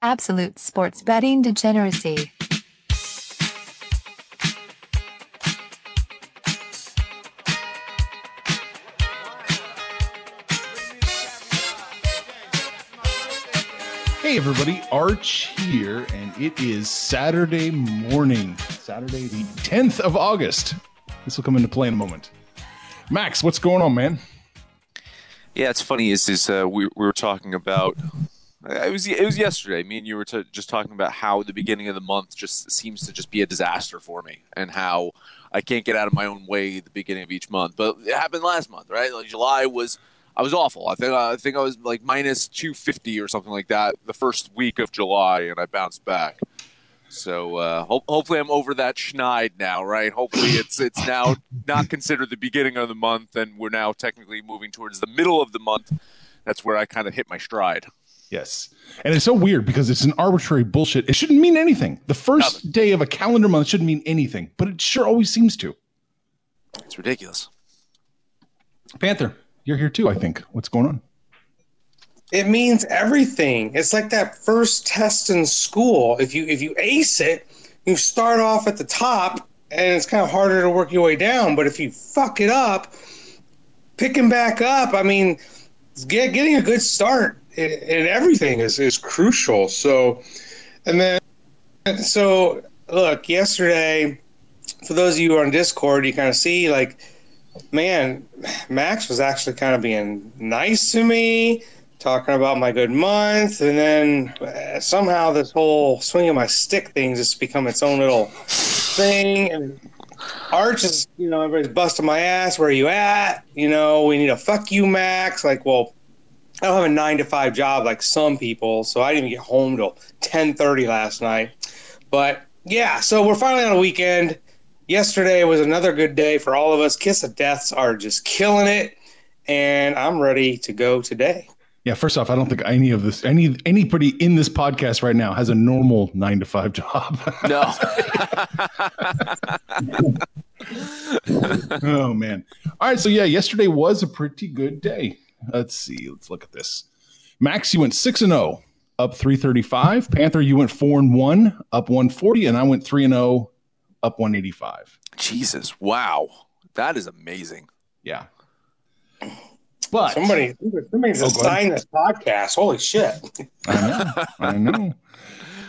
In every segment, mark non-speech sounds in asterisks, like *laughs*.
Absolute sports betting degeneracy. Hey everybody, Arch here, and it is Saturday morning, Saturday the 10th of August. This will come into play in a moment. Max, what's going on, man? Yeah, it's funny. Is is uh, we, we were talking about it was it was yesterday. Me and you were t- just talking about how the beginning of the month just seems to just be a disaster for me, and how I can't get out of my own way at the beginning of each month. But it happened last month, right? Like July was I was awful. I think I think I was like minus two fifty or something like that the first week of July, and I bounced back. So uh, ho- hopefully I'm over that schneid now, right? Hopefully it's it's now not considered the beginning of the month, and we're now technically moving towards the middle of the month. That's where I kind of hit my stride. Yes. And it's so weird because it's an arbitrary bullshit. It shouldn't mean anything. The first No. day of a calendar month shouldn't mean anything, but it sure always seems to. It's ridiculous. Panther, you're here too, I think. What's going on? It means everything. It's like that first test in school. If you if you ace it, you start off at the top, and it's kind of harder to work your way down. But if you fuck it up, picking back up, I mean, get, getting a good start in everything is is crucial. So, and then so look, yesterday, for those of you on Discord, you kind of see like, man, Max was actually kind of being nice to me talking about my good month, and then uh, somehow this whole swinging my stick thing just become its own little thing. And Arch is, you know, everybody's busting my ass. Where are you at? You know, we need a fuck you, Max. Like, well, I don't have a nine to five job like some people, so I didn't even get home till ten thirty last night. But yeah, so we're finally on a weekend. Yesterday was another good day for all of us. Kiss of Deaths are just killing it, and I'm ready to go today. Yeah, first off, I don't think any of this any anybody in this podcast right now has a normal nine to five job. No. *laughs* *laughs* oh man. All right, so yeah, yesterday was a pretty good day. Let's see. Let's look at this. Max, you went six and zero, up three thirty five. Panther, you went four and one, up one forty, and I went three and zero, up one eighty five. Jesus! Wow, that is amazing. Yeah. But Somebody, somebody Oh, just go ahead. signed this podcast. Holy shit! I know. I know.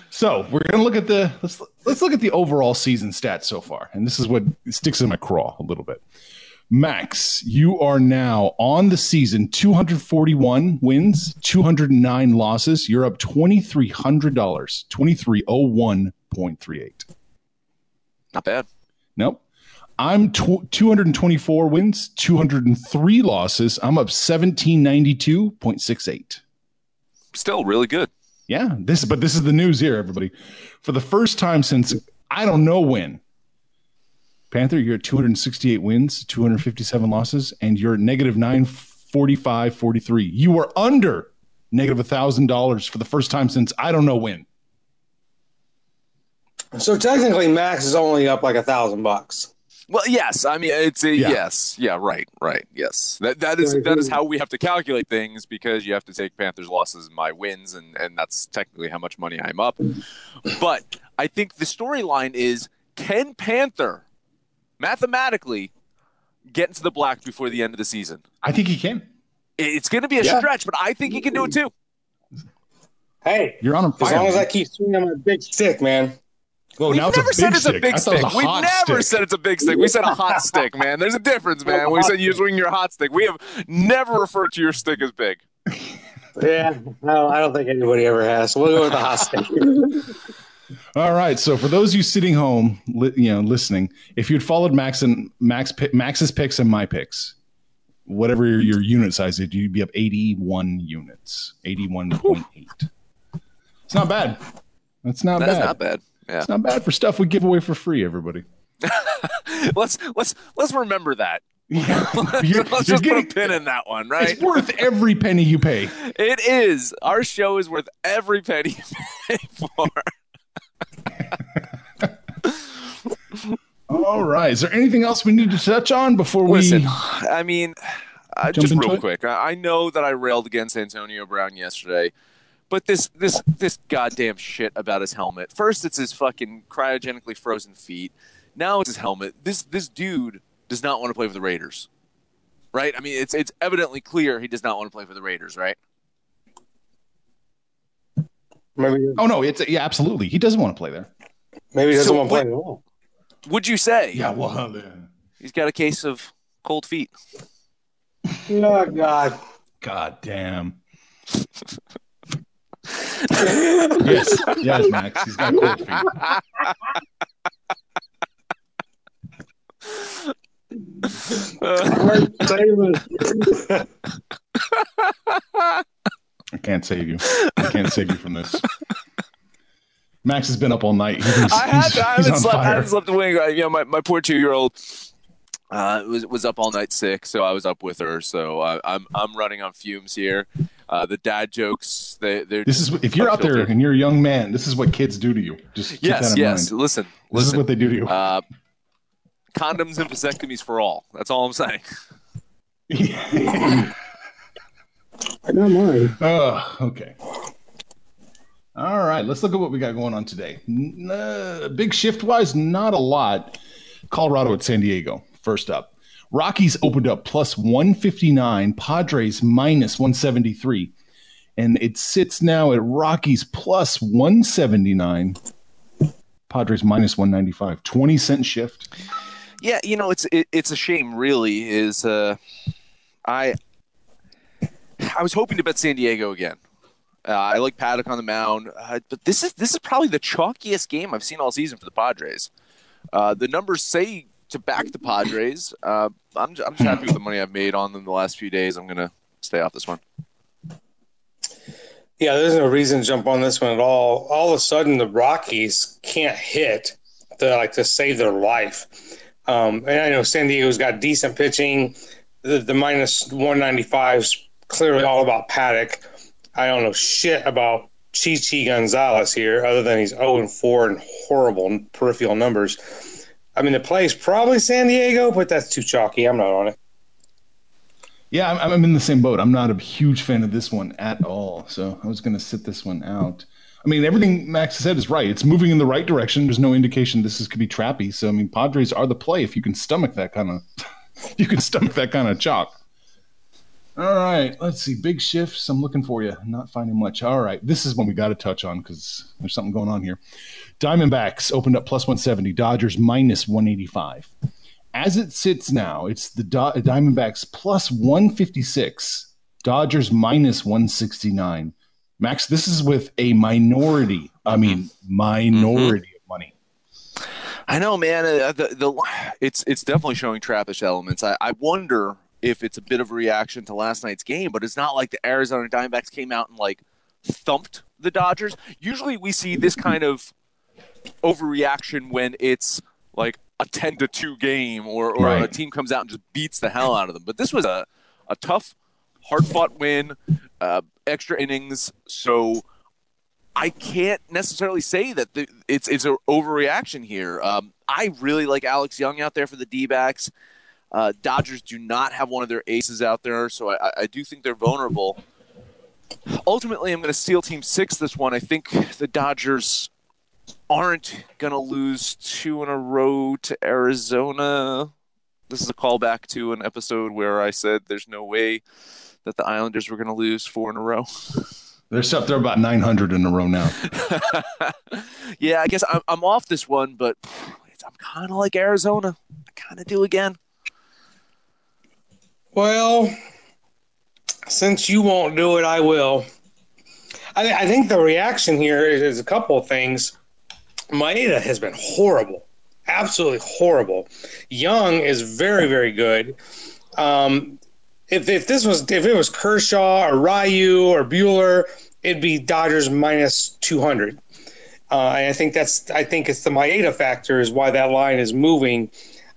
So we're gonna look at the let's let's look at the overall season stats so far, and this is what sticks in my craw a little bit. Max, you are now on the season 241 wins, 209 losses. You're up $2,300, 2301.38. Not bad. Nope. I'm tw- 224 wins, 203 losses. I'm up 1792.68. Still really good. Yeah, this but this is the news here, everybody. For the first time since I don't know when, Panther, you're at 268 wins, 257 losses, and you're at negative 945 43. You are under negative negative thousand dollars for the first time since I don't know when. So technically, Max is only up like a thousand bucks. Well, yes. I mean, it's a Yeah. yes. Yeah. Right. Right. Yes. That that is that is how we have to calculate things because you have to take Panthers' losses and my wins, and and that's technically how much money I'm up. But I think the storyline is can Panther mathematically get into the black before the end of the season? I think he can. It's going to be a Yeah. stretch, but I think he can do it too. Hey, You're on a as fire. long as I keep swinging my big stick, man. Whoa, We've now never it's a said big it's stick. a big I stick. We've never stick. said it's a big stick. We said a hot stick, man. There's a difference, man. We said you swing your hot stick. We have never referred to your stick as big. *laughs* Yeah, no, I don't think anybody ever has. So we'll go with the hot stick. *laughs* All right. So for those of you sitting home, li- you know, listening, if you'd followed Max and Max Max's picks and my picks, whatever your, your unit size is, you'd be up 81 units, 81.8. It's not bad. That's not bad. That's bad. not bad. Yeah. It's not bad for stuff we give away for free, everybody. *laughs* Let's let's let's remember that. *laughs* Yeah. *laughs* let's You're- just you're put a pin in that one, right? It's worth every penny you pay. It is. Our show is worth every penny you pay for. All right. Is there anything else we need to touch on before we? Listen, I mean, uh, just real it? quick. I I know that I railed against Antonio Brown yesterday, But this this this goddamn shit about his helmet. First, it's his fucking cryogenically frozen feet. Now it's his helmet. This this dude does not want to play for the Raiders, right? I mean, it's it's evidently clear he does not want to play for the Raiders, right? Maybe Oh no, it's yeah, absolutely. He doesn't want to play there. Maybe he doesn't So want to play what- at all. Would you say Yeah, well, then. he's got a case of cold feet? Oh God. God damn. *laughs* yes, yes, Max. He's got cold feet. *laughs* I can't save you. I can't save you from this. Max has been up all night. He's, I, had, he's- I haven't slept. I haven't slept a wink. I- You know, my, my poor two year old uh, was was up all night sick, so I was up with her. So I, I'm I'm running on fumes here. Uh, the dad jokes. They they're This is if you're out there and you're a young man, this is what kids do to you. Just keep yes that in yes. mind. Listen This is listen. what they do to you. uh, condoms and vasectomies for all. That's all I'm saying. *laughs* I got mine. Oh, okay. All right, let's look at what we got going on today. Uh, big shift wise, not a lot. Colorado at San Diego, first up. Rockies opened up plus 159, Padres minus 173. And it sits now at Rockies plus 179, Padres minus 195. 20 cent shift. Yeah, you know, it's it, it's a shame. Really, is uh, I I was hoping to bet San Diego again. Uh, I like Paddack on the mound, uh, but this is this is probably the chalkiest game I've seen all season for the Padres. Uh, the numbers say to back the Padres. Uh, I'm I'm just happy with the money I've made on them the last few days. I'm gonna stay off this one. Yeah, there's no reason to jump on this one at all. All of a sudden, the Rockies can't hit to like to save their life. Um, and I know San Diego's got decent pitching. The, the minus 195 is clearly all about Paddack. I don't know shit about Chichi Gonzalez here, other than he's 0 and 4 and horrible peripheral numbers. I mean, the play is probably San Diego, but that's too chalky. I'm not on it. Yeah, I'm, I'm in the same boat. I'm not a huge fan of this one at all. So I was going to sit this one out. I mean, everything Max said is right. It's moving in the right direction. There's no indication this is could be trappy. So I mean, Padres are the play if you can stomach that kind of, *laughs* you can stomach that kind of chalk. All right, let's see. Big shifts. I'm looking for you. Not finding much. All right, this is one we got to touch on because there's something going on here. Diamondbacks opened up plus 170. Dodgers minus 185 as it sits now, it's the Do- Diamondbacks plus 156, Dodgers minus 169. Max, this is with a minority, I mean, minority of money. I know, man. Uh, the, the it's it's definitely showing trappish elements. I, I wonder if it's a bit of a reaction to last night's game, but it's not like the Arizona Diamondbacks came out and like thumped the Dodgers. Usually, we see this kind of overreaction when it's like a ten to two game, or or a team comes out and just beats the hell out of them. But this was a a tough, hard fought win, uh, extra innings. So I can't necessarily say that the, it's it's an overreaction here. Um, I really like Alex Young out there for the D-backs. Uh, Dodgers do not have one of their aces out there, so I, I do think they're vulnerable. Ultimately, I'm going to steal Team Six this one. I think the Dodgers aren't going to lose two in a row to Arizona. This is a callback to an episode where I said there's no way that the Islanders were going to lose four in a row. *laughs* They're up there about 900 in a row now. *laughs* yeah, I guess I'm, I'm off this one, but I'm kind of like Arizona. I kind of do again. Well, since you won't do it, I will. I, I think the reaction here is, is a couple of things. Maeda has been horrible, absolutely horrible. Young is very, very good. Um, if, if this was if it was Kershaw or Ryu or Buehler, it'd be Dodgers minus two hundred. Uh, I think that's I think it's the Maeda factor is why that line is moving.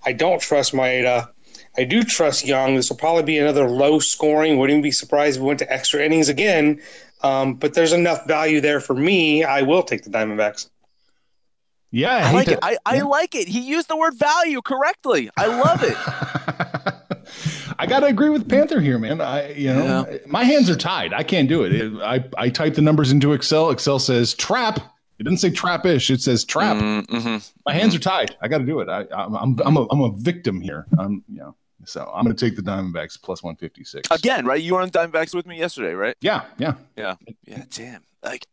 I don't trust Maeda. I do trust Young. This will probably be another low scoring. Wouldn't even be surprised if we went to extra innings again. Um, but there's enough value there for me. I will take the Diamondbacks. Yeah, I, I, like to- it. I, I yeah. like it. He used the word value correctly. I love it. *laughs* I got to agree with Panther here, man. I, you know, Yeah. my hands are tied. I can't do it. It- I, I type the numbers into Excel. Excel says trap. It doesn't say trap-ish. It says trap. Mm-hmm. My hands are tied. I got to do it. I, I'm, I'm, I'm a, I'm a victim here. I'm, you know, so I'm going to take the Diamondbacks plus 156. Again, right? You were on Diamondbacks with me yesterday, right? Yeah, yeah. Yeah. Yeah. Damn. Like,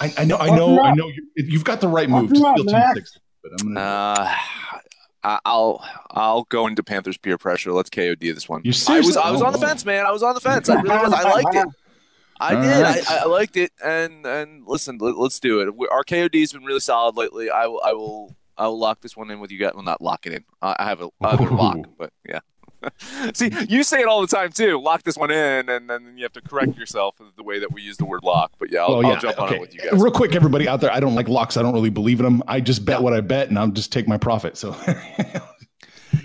I, I know, I know, I know. You, you've got the right move to Up, steal Max. 260, but I'm gonna. uh, I- I'll I'll go into Panthers peer pressure. Let's KOD this one. You I was I was oh, on the fence, man. I was on the fence. I really was. I liked it. I All did. right. I, I liked it. And and listen, let, us do it. We, our KOD has been really solid lately. I will I will I will lock this one in with you guys. Well, not lock it in. I I have a lock, but yeah. *laughs* See, you say it all the time too. Lock this one in, and then you have to correct yourself the way that we use the word lock. But yeah, I'll, Well, I'll yeah, jump on it with you guys. Real quick, everybody out there, I don't like locks. I don't really believe in them. I just bet what I bet, and I'll just take my profit. So, *laughs*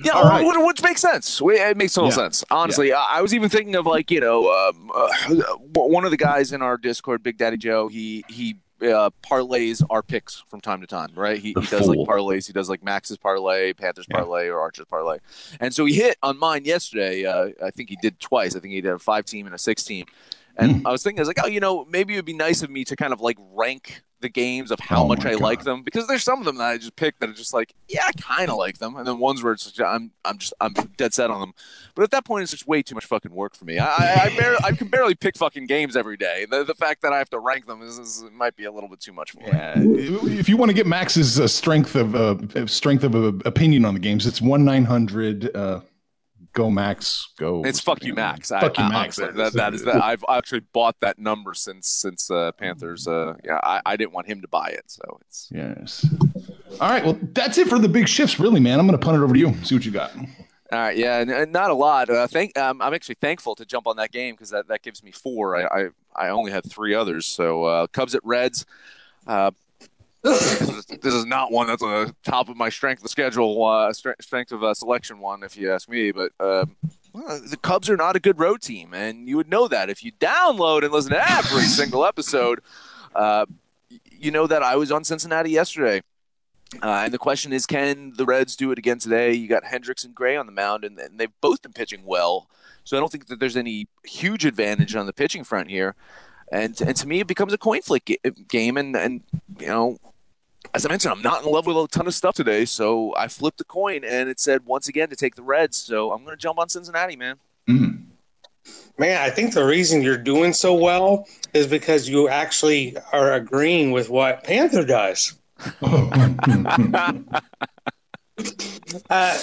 Yeah, All right. which, makes sense. It makes total Yeah. sense. Honestly, I I was even thinking of like you know um, uh, one of the guys in our Discord, Big Daddy Joe. He he uh, parlays our picks from time to time, right? He, he does like fool. parlays. He does like Max's parlay, Panthers Yeah. parlay, or Archer's parlay. And so he hit on mine yesterday. Uh, I think he did twice. I think he did a five team and a six team. And Hmm. I was thinking, I was like, oh, you know, maybe it would be nice of me to kind of like rank the games of how Oh much my I like them because there's some of them that I just picked that are just like, yeah, I kind of like them, and then ones where it's just, I'm I'm just I'm dead set on them. But at that point, it's just way too much fucking work for me. I I, I, barely, I can barely pick fucking games every day. The, the fact that I have to rank them is, is might be a little bit too much for me. Yeah. if you want to get Max's uh, strength of uh, strength of uh, opinion on the games, it's one nine hundred. Go Max, go. It's fuck you, Max. I- Fuck you, I- Max. honestly, that, that is that. I've actually bought that number since since uh, Panthers. Uh, yeah, I, I didn't want him to buy it, so it's Yes. All right. Well, that's it for the big shifts, really, man. I'm going to punt it over to you. See what you got. All right, yeah, and not a lot. Uh, thank, um, I'm actually thankful to jump on that game because that, that gives me four. I, I I only had three others. So uh, Cubs at Reds. Uh, this, is, this is not one that's on the top of my strength of schedule, uh, strength, strength of uh, selection one, if you ask me. But um, well, the Cubs are not a good road team, and you would know that if you download and listen to every *laughs* single episode. Uh, you know that I was on Cincinnati yesterday. Uh, and the question is, can the Reds do it again today? You got Hendricks and Gray on the mound, and, and they've both been pitching well. So I don't think that there's any huge advantage on the pitching front here. And and to me, it becomes a coin flip ga- game. And and you know, as I mentioned, I'm not in love with a ton of stuff today. So I flipped the coin, and it said once again to take the Reds. So I'm going to jump on Cincinnati, man. Mm. Man, I think the reason you're doing so well is because you actually are agreeing with what Panther does. *laughs* Uh,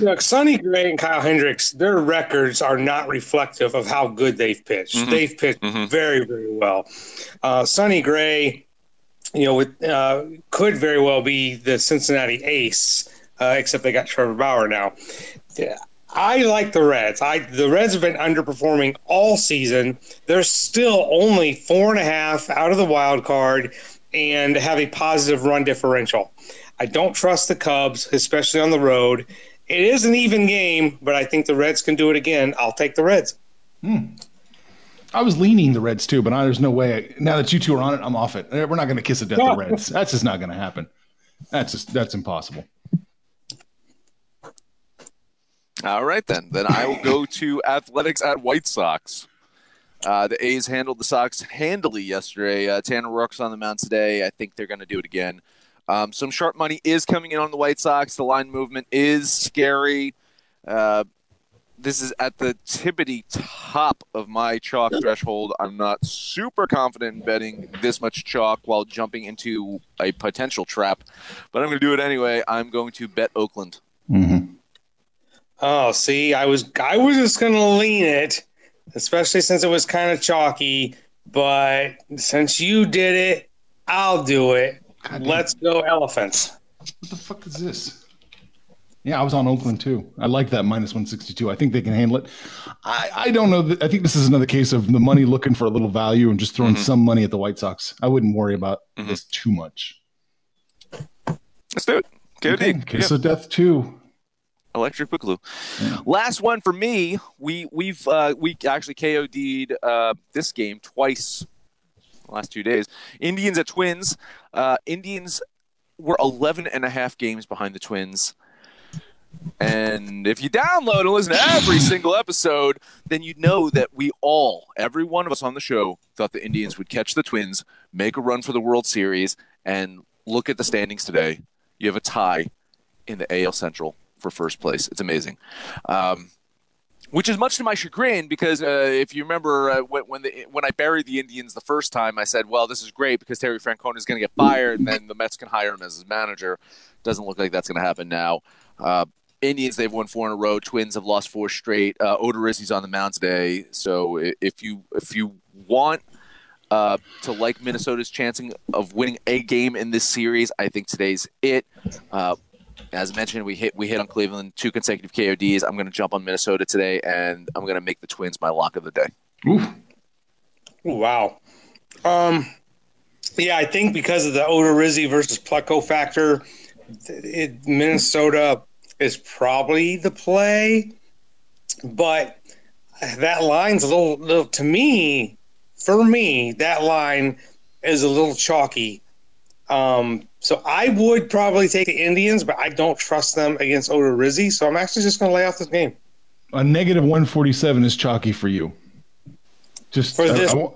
look, Sonny Gray and Kyle Hendricks, their records are not reflective of how good they've pitched. Mhm. They've pitched Mhm. very, very well. Uh, Sonny Gray, you know, with, uh, could very well be the Cincinnati ace, uh, except they got Trevor Bauer now. Yeah, I like the Reds. I the Reds have been underperforming all season. They're still only four and a half out of the wild card and have a positive run differential. I don't trust the Cubs, especially on the road. It is an even game, but I think the Reds can do it again. I'll take the Reds. I was leaning the Reds too, but now there's no way. Now that you two are on it, I'm off it. We're not going to kiss a death the *laughs* Reds. That's just not going to happen. That's just that's impossible. All right, then. Then I will go to Athletics at White Sox. Uh, the A's handled the Sox handily yesterday. Uh, Tanner Roark's on the mound today. I think they're going to do it again. Um, some sharp money is coming in on the White Sox. The line movement is scary. Uh, this is at the tippity top of my chalk threshold. I'm not super confident in betting this much chalk while jumping into a potential trap, but I'm going to do it anyway. I'm going to bet Oakland. Mm-hmm. Oh, see, I was I was just going to lean it, especially since it was kind of chalky. But since you did it, I'll do it. God. Let's go elephants. What the fuck is this? Yeah, I was on Oakland too. I like that minus 162. I think they can handle it. I, I don't know. That, I think this is another case of the money looking for a little value and just throwing Mhm. some money at the White Sox. I wouldn't worry about Mhm. this too much. Let's do it. KOD. Okay, Kiss of Death too. Electric Boogaloo. Yeah. Last one for me. We we've uh, we actually KOD'd uh, this game twice. the Last two days. Indians at Twins. Uh, Indians were 11 and a half games behind the Twins. And if you download and listen to every single episode, then you know that we all, every one of us on the show, thought the Indians would catch the Twins, make a run for the World Series, and look at the standings today. You have a tie in the AL Central for first place. It's amazing. Um, which is much to my chagrin because uh, if you remember uh, when when, the, when I buried the Indians the first time, I said, "Well, this is great because Terry Francona is going to get fired, and then the Mets can hire him as his manager." Doesn't look like that's going to happen now. Uh, Indians they've won four in a row. Twins have lost four straight. Uh, Odorizzi's on the mound today, so if you if you want uh, to like Minnesota's chancing of winning a game in this series, I think today's it. Uh, as mentioned, we hit we hit on Cleveland two consecutive KODs. I'm going to jump on Minnesota today, and I'm going to make the Twins my lock of the day. Oof. Wow. Um, yeah, I think because of the Odorizzi versus Pleco factor, it, Minnesota is probably the play. But that line's a little, little to me, for me, that line is a little chalky. Um, so I would probably take the Indians, but I don't trust them against Odorizzi. So I'm actually just going to lay off this game. A negative 147 is chalky for you. Just For I- this- I,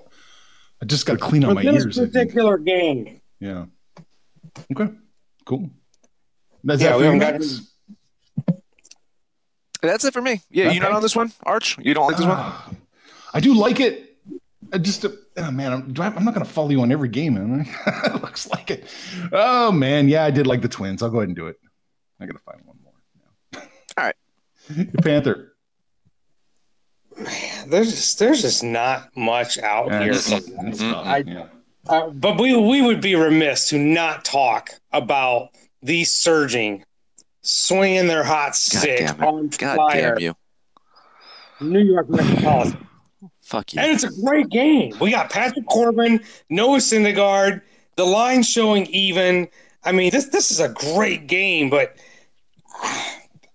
I just got to clean out For my this ears. I particular game, Yeah. Okay. Cool. That's Yeah, that we for you, haven't Max? That's it for me. Yeah, you not on this one, Arch? You don't like this one? Ah, I do like it. I just, a, oh, man, I'm, do I, I'm not going to follow you on every game, man. *laughs* it looks like it. Oh, man. Yeah, I did like the Twins. I'll go ahead and do it. I got to find one more. *laughs* All right. Panther. Man, there's just, there's just not much out here. That's- that's. I- yeah. Uh, but we we would be remiss to not talk about these surging, swinging their hot God stick damn on. God fire, damn you. New York Metropolitan. Fuck you. And it's a great game. We got Patrick Corbin, Noah Syndergaard, the line showing even. I mean, this this is a great game, but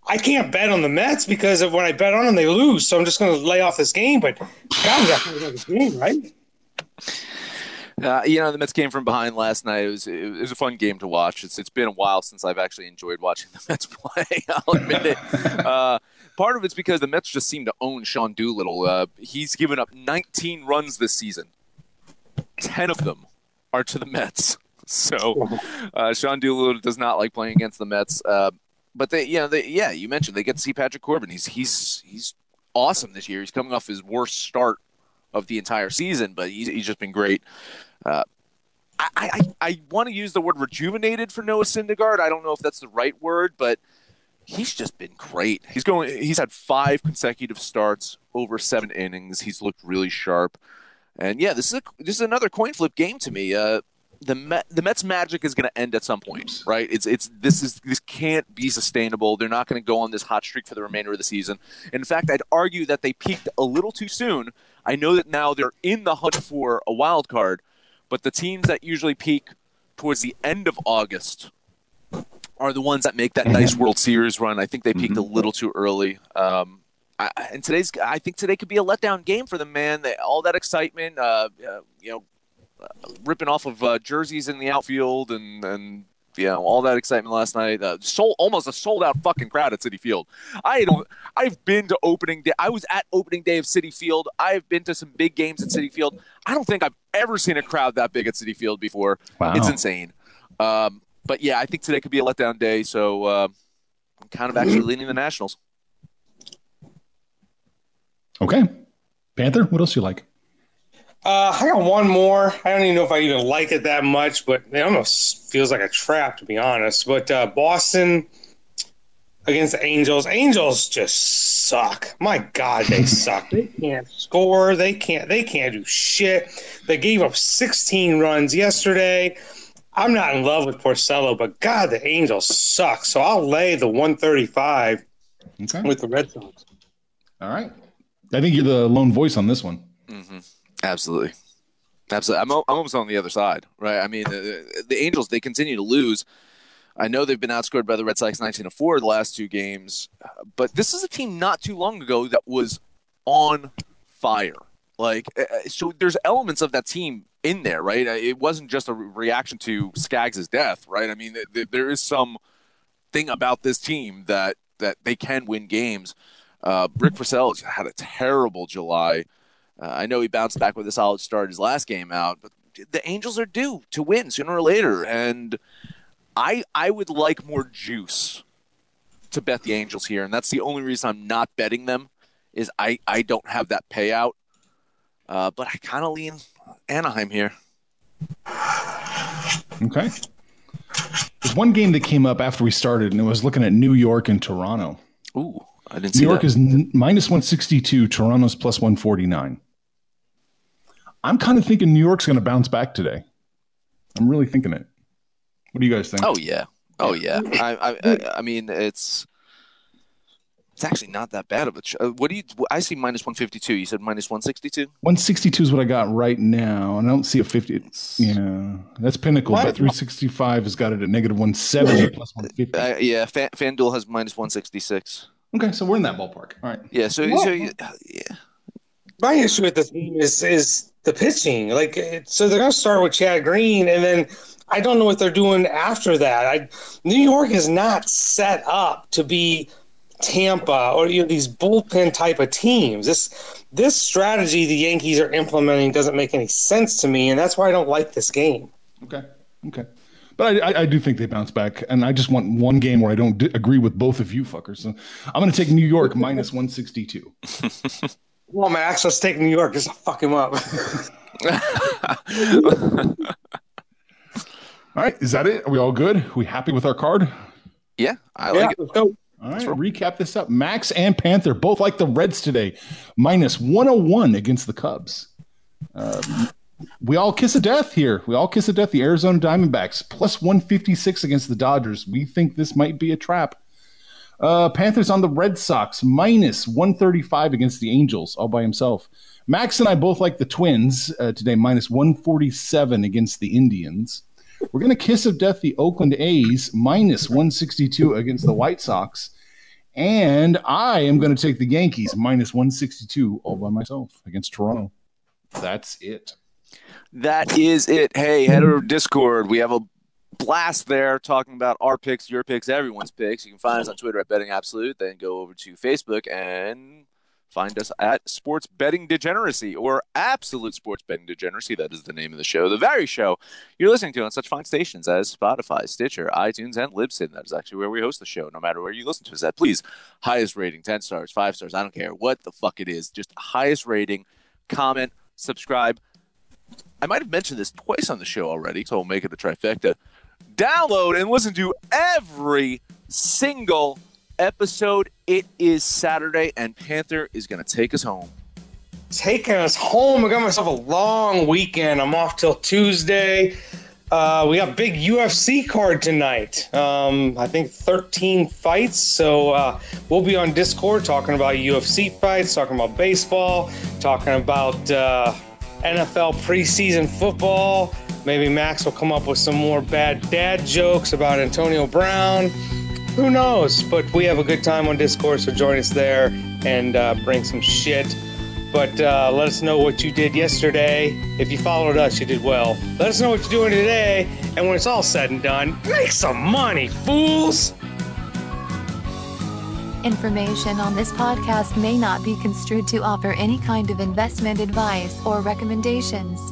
I can't bet on the Mets because of when I bet on them, they lose. So I'm just going to lay off this game. But God, that's a game, right? Uh, you know, the Mets came from behind last night. It was it was a fun game to watch. It's it's been a while since I've actually enjoyed watching the *laughs* Mets play. *laughs* I'll admit it. *laughs* Uh, part of it's because the Mets just seem to own Sean Doolittle. Uh, he's given up 19 runs this season. Ten of them are to the Mets. So uh, Sean Doolittle does not like playing against the Mets. Uh, but they, you know, they, yeah, you mentioned they get to see Patrick Corbin. He's he's he's awesome this year. He's coming off his worst start of the entire season, but he's, he's just been great. Uh, I, I, I want to use the word rejuvenated for Noah Syndergaard. I don't know if that's the right word, but he's just been great. He's going. He's had five consecutive starts over seven innings. He's looked really sharp, and yeah, this is a, this is another coin flip game to me. Uh, the Met, the Mets magic is going to end at some point, right? It's it's this is this can't be sustainable. They're not going to go on this hot streak for the remainder of the season. In fact, I'd argue that they peaked a little too soon. I know that now they're in the hunt for a wild card, but the teams that usually peak towards the end of August are the ones that make that nice World Series run. I think they peaked a little too early. Um, I, and today's, I think today could be a letdown game for the man. They, all that excitement, uh, uh, you know, ripping off of uh, jerseys in the outfield and and you know all that excitement last night. Uh, sold almost a sold out fucking crowd at Citi Field. I don't. I've been to opening day. I was at opening day of Citi Field. I've been to some big games at Citi Field. I don't think I've ever seen a crowd that big at Citi Field before. Wow. It's insane. Um, but yeah, I think today could be a letdown day. So uh, I'm kind of actually leaning the Nationals. Okay. Panther, what else you like? Uh, I got one more. I don't even know if I even like it that much, but it almost feels like a trap to be honest. But uh, Boston against the Angels. Angels just suck. My God, they *laughs* suck. They can't score. They can't. They can't do shit. They gave up 16 runs yesterday. I'm not in love with Porcello, but God, the Angels suck. So I'll lay the 135 Okay. with the Red Sox. All right. I think you're the lone voice on this one. hmm Absolutely. Absolutely. I'm, I'm almost on the other side, right? I mean, the, the Angels, they continue to lose. I know they've been outscored by the Red Sox 19 to 4 the last two games, but this is a team not too long ago that was on fire. Like, uh, so there's elements of that team in there, right? It wasn't just a re- reaction to Skaggs' death, right? I mean, th- th- there is some thing about this team that that they can win games. Uh, Rick Porcello had a terrible July. Uh, I know he bounced back with a solid start his last game out, but the Angels are due to win sooner or later, and I I would like more juice to bet the Angels here, and that's the only reason I'm not betting them. Is I I don't have that payout, uh, but I kind of lean Anaheim here. Okay. There's one game that came up after we started, and it was looking at New York and Toronto. Ooh, I didn't New York that. is n- minus 162, Toronto's plus 149. I'm kind of thinking New York's going to bounce back today. I'm really thinking it. What do you guys think? Oh yeah, oh yeah. I I I, I mean it's. It's actually not that bad of a. Ch- uh, what do you? I see minus one fifty two. You said minus one sixty two. 162 is what I got right now, and I don't see a 50. Yeah, that's Pinnacle. What? But 365 has got it at negative 170 *laughs* plus 150. Uh, yeah, Fan, FanDuel has minus one sixty six. Okay, so we're in that ballpark. All right. Yeah, so What? so you- yeah. My issue with this game is is the pitching. Like, so they're going to start with Chad Green, and then I don't know what they're doing after that. I, New York is not set up to be Tampa or you know these bullpen type of teams. This this strategy the Yankees are implementing doesn't make any sense to me, and that's why I don't like this game. Okay. Okay. But I, I, I do think they bounce back, and I just want one game where I don't di- agree with both of you fuckers. So I'm going to take New York minus 162. *laughs* Well, Max, let's take New York. Just fuck him up. *laughs* All right, is that it? Are we all good? Are we happy with our card? yeah, I yeah, like it. let's go. All right, recap this up. Max and Panther both like the Reds today, minus 101 against the Cubs. Um, we all kiss a death here. We all kiss a death. The Arizona Diamondbacks plus 156 against the Dodgers. We think this might be a trap. Uh, Panthers on the Red Sox minus 135 against the Angels all by himself. Max and I both like the Twins uh, today, minus 147 against the Indians. We're going to kiss of death the Oakland A's, minus 162 against the White Sox. And I am going to take the Yankees, minus 162 all by myself against Toronto. That's it. That is it. Hey, head over to Discord. We have a blast there talking about our picks, your picks, everyone's picks. You can find us on Twitter at Betting Absolute. Then go over to Facebook and find us at Sports Betting Degeneracy or Absolute Sports Betting Degeneracy. That is the name of the show. The very show you're listening to on such fine stations as Spotify, Stitcher, iTunes, and Libsyn. That is actually where we host the show, no matter where you listen to us at. Please, highest rating, 10 stars, 5 stars. I don't care what the fuck it is. Just highest rating, comment, subscribe. I might have mentioned this twice on the show already, so we'll make it a trifecta. Download and listen to every single episode. It is Saturday, and Panther is going to take us home. taking us home. I got myself a long weekend. I'm off till Tuesday. Uh, we got big UFC card tonight. Um, I think 13 fights. So uh, we'll be on Discord talking about UFC fights, talking about baseball, talking about uh, NFL preseason football. Maybe Max will come up with some more bad dad jokes about Antonio Brown. Who knows? But we have a good time on Discord, so join us there and uh, bring some shit. But uh, let us know what you did yesterday. If you followed us, you did well. Let us know what you're doing today. And when it's all said and done, make some money, fools! Information on this podcast may not be construed to offer any kind of investment advice or recommendations.